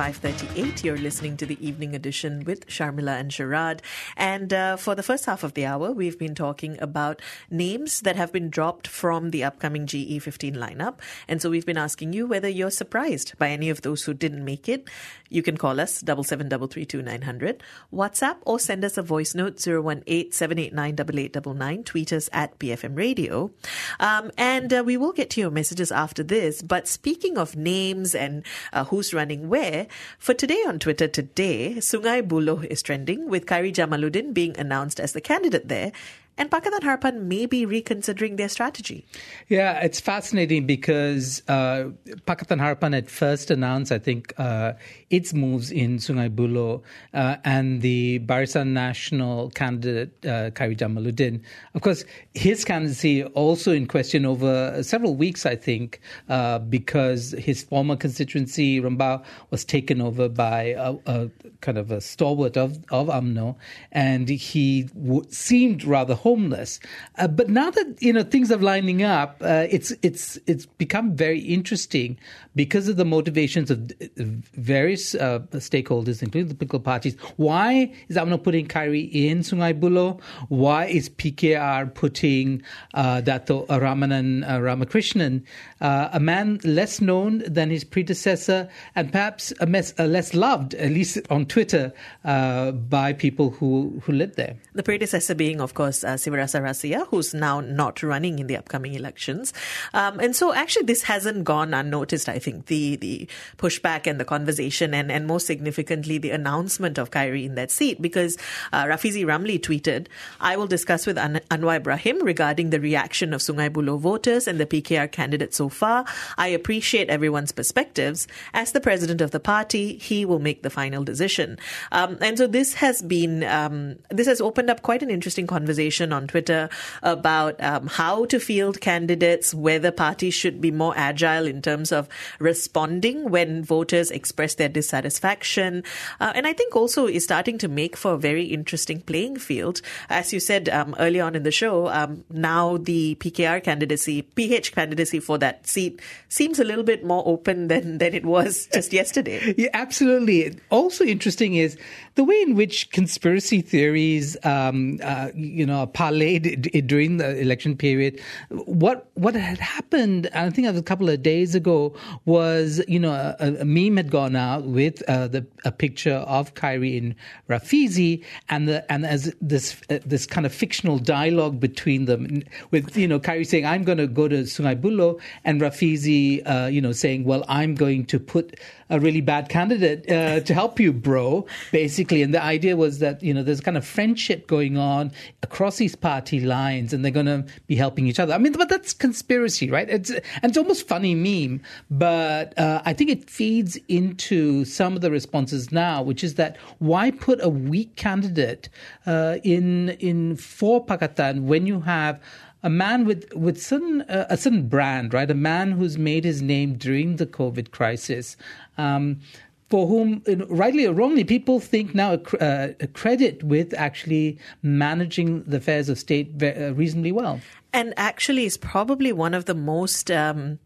5.38. You're listening to the evening edition with Sharmila and Sharad. And uh, for the first half of the hour, we've been talking about names that have been dropped from the upcoming GE15 lineup. And so we've been asking you whether you're surprised by any of those who didn't make it. You can call us, 77332900, WhatsApp, or send us a voice note, 018-789-8899, tweet us at BFM Radio. Um, and uh, we will get to your messages after this. But speaking of names and uh, who's running where, for today on Twitter today, Sungai Buloh is trending with Khairy Jamaluddin being announced as the candidate there and Pakatan Harapan may be reconsidering their strategy. Yeah, it's fascinating because uh, Pakatan Harapan had first announced, I think, uh, its moves in Sungai Buloh uh, and the Barisan Nasional candidate, uh, Jamaluddin. Of course, his candidacy also in question over several weeks, I think, uh, because his former constituency, Rembau, was taken over by a, a kind of a stalwart of, of UMNO, and he w- seemed rather homeless. Uh, but now that you know things are lining up, uh, it's it's it's become very interesting because of the motivations of various uh, stakeholders, including the political parties. Why is UMNO putting Khairy in Sungai Buloh? Why is PKR putting uh, Dato Ramanan uh, Ramakrishnan, uh, a man less known than his predecessor and perhaps a, mess, less loved, at least on Twitter, uh, by people who who live there? The predecessor being, of course, uh, Sivarasa Rasiah, who's now not running in the upcoming elections. Um, and so actually this hasn't gone unnoticed, I think, the, the pushback and the conversation and, and most significantly the announcement of Khairy in that seat because uh, Rafizi Ramli tweeted, I will discuss with An- Anwar Ibrahim regarding the reaction of Sungai Buloh voters and the PKR candidate so far. I appreciate everyone's perspectives. As the president of the party, he will make the final decision. Um, and so this has been, um, this has opened up quite an interesting conversation on Twitter about um, how to field candidates, whether parties should be more agile in terms of responding when voters express their dissatisfaction. Uh, and I think also is starting to make for a very interesting playing field. As you said um, early on in the show, um, now the PKR candidacy, PH candidacy for that seat seems a little bit more open than, than it was just yesterday. Yeah, absolutely. Also interesting is the way in which conspiracy theories, um, uh, you know, parlayed during the election period. What what had happened? I think a couple of days ago was you know a, a meme had gone out with uh, the a picture of Khairy in Rafizi and the and as this uh, this kind of fictional dialogue between them with you know Khairy saying I'm going to go to Sungai Buloh and Rafizi uh, you know saying well I'm going to put a really bad candidate uh, to help you, bro, basically. And the idea was that, you know, there's kind of friendship going on across these party lines and they're going to be helping each other. I mean, but that's conspiracy, right? It's, and it's almost funny meme, but uh, I think it feeds into some of the responses now, which is that why put a weak candidate uh, in, in for Pakatan when you have a man with with certain uh, a certain brand, right? A man who's made his name during the COVID crisis. Um, for whom, rightly or wrongly, people think now uh, a credit with actually managing the affairs of state uh, reasonably well. And actually, is probably one of the most. Um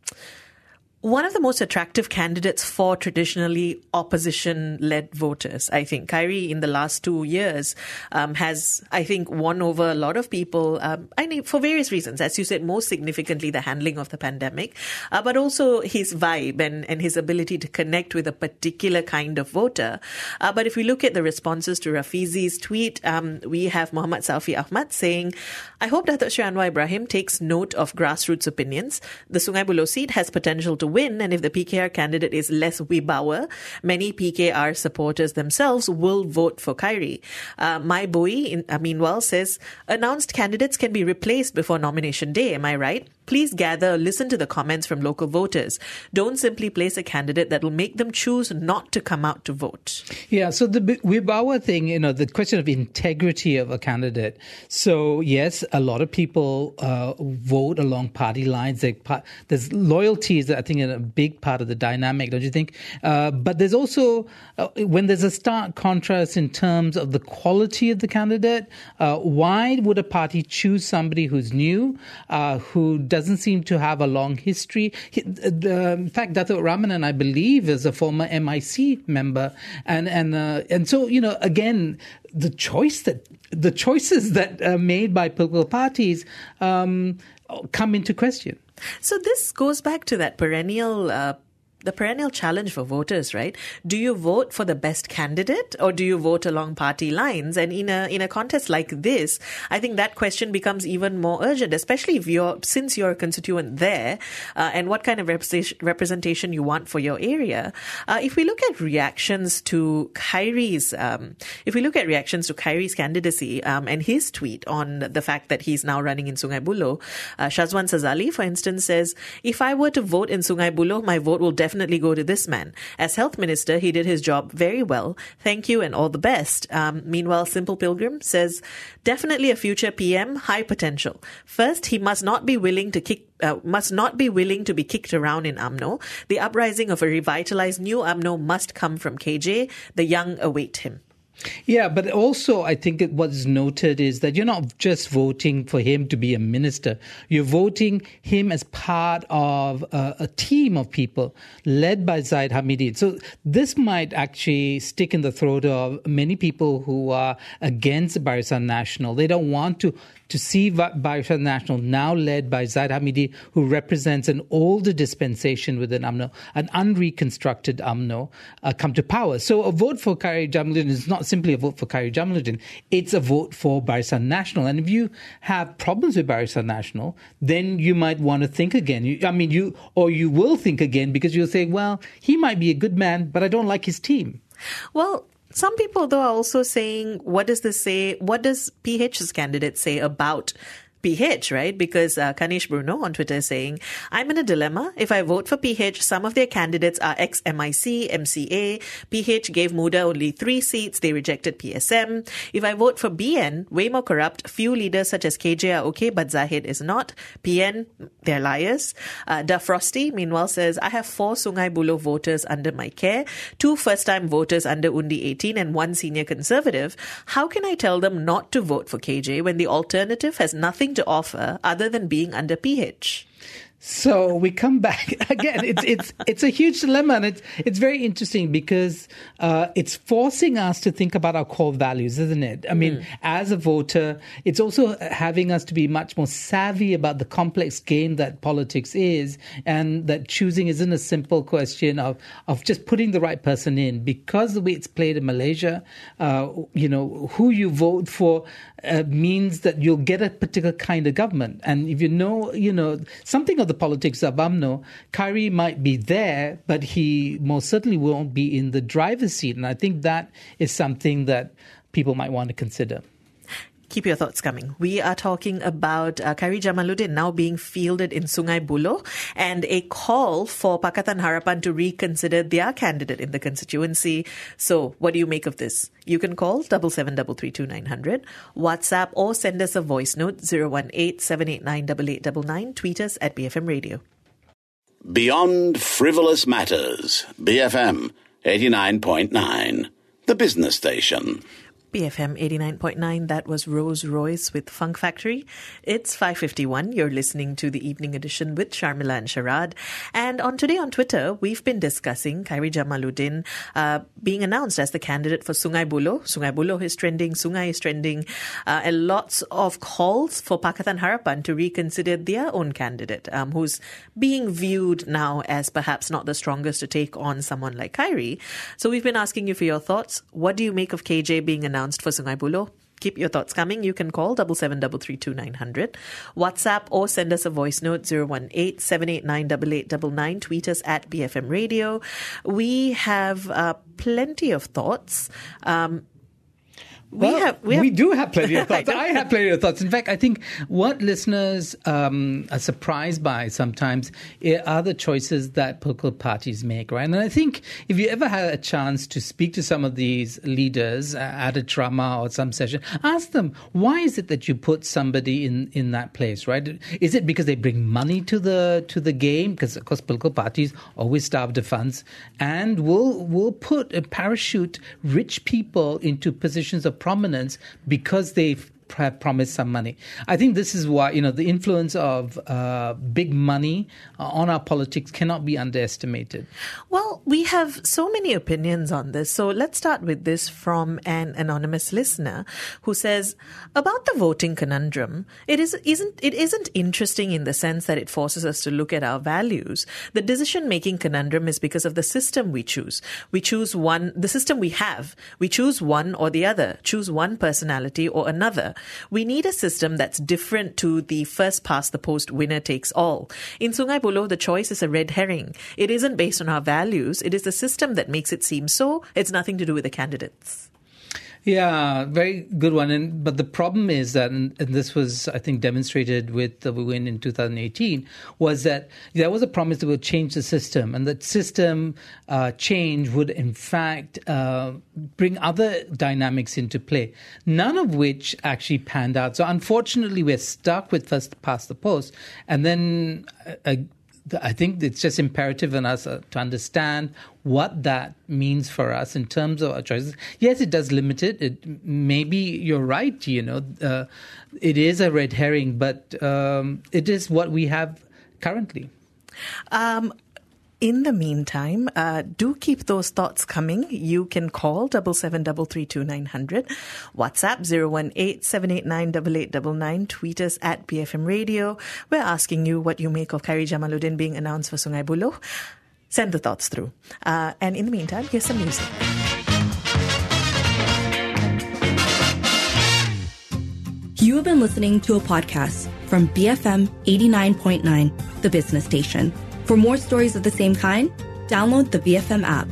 one of the most attractive candidates for traditionally opposition led voters. I think Khairy in the last two years um, has, I think, won over a lot of people. Um, I mean, for various reasons, as you said, most significantly the handling of the pandemic, uh, but also his vibe and, and his ability to connect with a particular kind of voter. Uh, but if we look at the responses to Rafizi's tweet, um, we have Muhammad Salfi Ahmad saying, I hope Datuk Sri Anwar Ibrahim takes note of grassroots opinions. The Sungai Buloh seat has potential to win, and if the PKR candidate is less wibawa, many PKR supporters themselves will vote for Khairy. Uh, my boy, in, uh, meanwhile, says announced candidates can be replaced before nomination day. Am I right? Please gather, listen to the comments from local voters. Don't simply place a candidate that will make them choose not to come out to vote. Yeah, so the Wibawa thing, you know, the question of integrity of a candidate. So, yes, a lot of people uh, vote along party lines. There's loyalties, I think, a big part of the dynamic, don't you think? Uh, but there's also, uh, when there's a stark contrast in terms of the quality of the candidate, uh, why would a party choose somebody who's new, uh, who doesn't seem to have a long history. He, the, in fact, Dato Ramanan, I believe, is a former MIC member, and and uh, and so you know, again, the choice that the choices that are made by political parties um, come into question. So this goes back to that perennial uh, the perennial challenge for voters, right? Do you vote for the best candidate or do you vote along party lines? And in a in a contest like this, I think that question becomes even more urgent, especially if you're since you're a constituent there, uh, and what kind of representation you want for your area. Uh, if we look at reactions to Khairy's, um, if we look at reactions to Khairy's candidacy um, and his tweet on the fact that he's now running in Sungai Buloh, uh, Shazwan Sazali, for instance, says, "If I were to vote in Sungai Buloh, my vote will definitely." Definitely go to this man. As health minister, he did his job very well. Thank you and all the best. Um, meanwhile, Simple Pilgrim says, definitely a future PM, high potential. First, he must not be willing to kick uh, must not be willing to be kicked around in UMNO. The uprising of a revitalized new UMNO must come from KJ. The young await him. Yeah, but also I think what is noted is that you're not just voting for him to be a minister. You're voting him as part of a, a team of people led by Zahid Hamidi. So this might actually stick in the throat of many people who are against Barisan Nasional. They don't want to to see Barisan Nasional now led by Zahid Hamidi, who represents an older dispensation within UMNO, an unreconstructed UMNO, uh, come to power. So a vote for Khairy Jamaluddin is not simply a vote for Khairy Jamaluddin, it's a vote for Barisan Nasional. And if you have problems with Barisan Nasional, then you might want to think again. You, I mean, you, or you will think again because you'll say, well, he might be a good man, but I don't like his team. Well, some people, though, are also saying, what does this say? What does PH's candidate say about PH, right? Because uh, Kanish Bruno on Twitter is saying, I'm in a dilemma. If I vote for PH, some of their candidates are ex MIC, MCA. PH gave Muda only three seats. They rejected PSM. If I vote for BN, way more corrupt. Few leaders such as KJ are okay, but Zahid is not. PN, they're liars. Uh, Da Frosty, meanwhile, says, I have four Sungai Buloh voters under my care, two first time voters under Undi 18, and one senior conservative. How can I tell them not to vote for KJ when the alternative has nothing to offer other than being under PH. So we come back again. It's it's it's a huge dilemma, and it's it's very interesting because uh, it's forcing us to think about our core values, isn't it? I mean, mm. as a voter, it's also having us to be much more savvy about the complex game that politics is, and that choosing isn't a simple question of of just putting the right person in. Because the way it's played in Malaysia, uh, you know, who you vote for uh, means that you'll get a particular kind of government, and if you know, you know, something of the the politics of UMNO, Khairy might be there, but he most certainly won't be in the driver's seat. And I think that is something that people might want to consider keep your thoughts coming. We are talking about uh, Khairy Jamaluddin now being fielded in Sungai Buloh and a call for Pakatan Harapan to reconsider their candidate in the constituency. So, what do you make of this? You can call double seven double three two nine hundred, WhatsApp or send us a voice note zero one eight seven eight nine double eight double nine. Tweet us at BFM Radio. Beyond frivolous matters, BFM eighty nine point nine, the business station. BFM 89.9. That was Rose Royce with Funk Factory. It's 5.51. You're listening to the evening edition with Sharmila and Sharad. And on today on Twitter, we've been discussing Khairy Jamaluddin uh, being announced as the candidate for Sungai Buloh. Sungai Buloh is trending. Sungai is trending. Uh, and lots of calls for Pakatan Harapan to reconsider their own candidate, um, who's being viewed now as perhaps not the strongest to take on someone like Khairy. So we've been asking you for your thoughts. What do you make of KJ being announced announced for Sungai Buloh. Keep your thoughts coming. You can call double seven double three two nine hundred, WhatsApp or send us a voice note zero one eight seven eight nine double eight double nine. Tweet us at BFM Radio. We have uh, plenty of thoughts. Um, we well, have we, have, we do have plenty of thoughts. I have plenty of thoughts. In fact, I think what listeners um, are surprised by sometimes are the choices that political parties make, right? And I think if you ever had a chance to speak to some of these leaders at a ceramah or some session, ask them why is it that you put somebody in in that place, right? Is it because they bring money to the to the game? Because of course, political parties always starve the funds, and will will put a parachute rich people into positions of prominence because they've have promised some money. I think this is why you know the influence of uh, big money on our politics cannot be underestimated. Well, we have so many opinions on this. So let's start with this from an anonymous listener who says about the voting conundrum. It is isn't it isn't interesting in the sense that it forces us to look at our values. The decision making conundrum is because of the system we choose. We choose one the system we have. We choose one or the other. Choose one personality or another. We need a system that's different to the first past the post winner takes all. In Sungai Buloh, the choice is a red herring. It isn't based on our values. It is the system that makes it seem so. It's nothing to do with the candidates. Yeah, very good one. And but the problem is that, and, and this was, I think, demonstrated with the win in 2018, was that there was a promise that would change the system, and that system uh, change would, in fact, uh, bring other dynamics into play. None of which actually panned out. So unfortunately, we're stuck with first past the post, and then. Uh, I think it's just imperative on us uh, to understand what that means for us in terms of our choices. Yes, it does limit it. it maybe you're right. You know, uh, it is a red herring, but um, it is what we have currently. Um, in the meantime, uh, do keep those thoughts coming. You can call double seven double three two nine hundred, WhatsApp zero one eight seven eight nine double eight double nine. Tweet us at BFM Radio. We're asking you what you make of Khairy Jamaluddin being announced for Sungai Buloh. Send the thoughts through. Uh, and in the meantime, here's some music. You have been listening to a podcast from BFM 89.9, the business station. For more stories of the same kind, download the BFM app.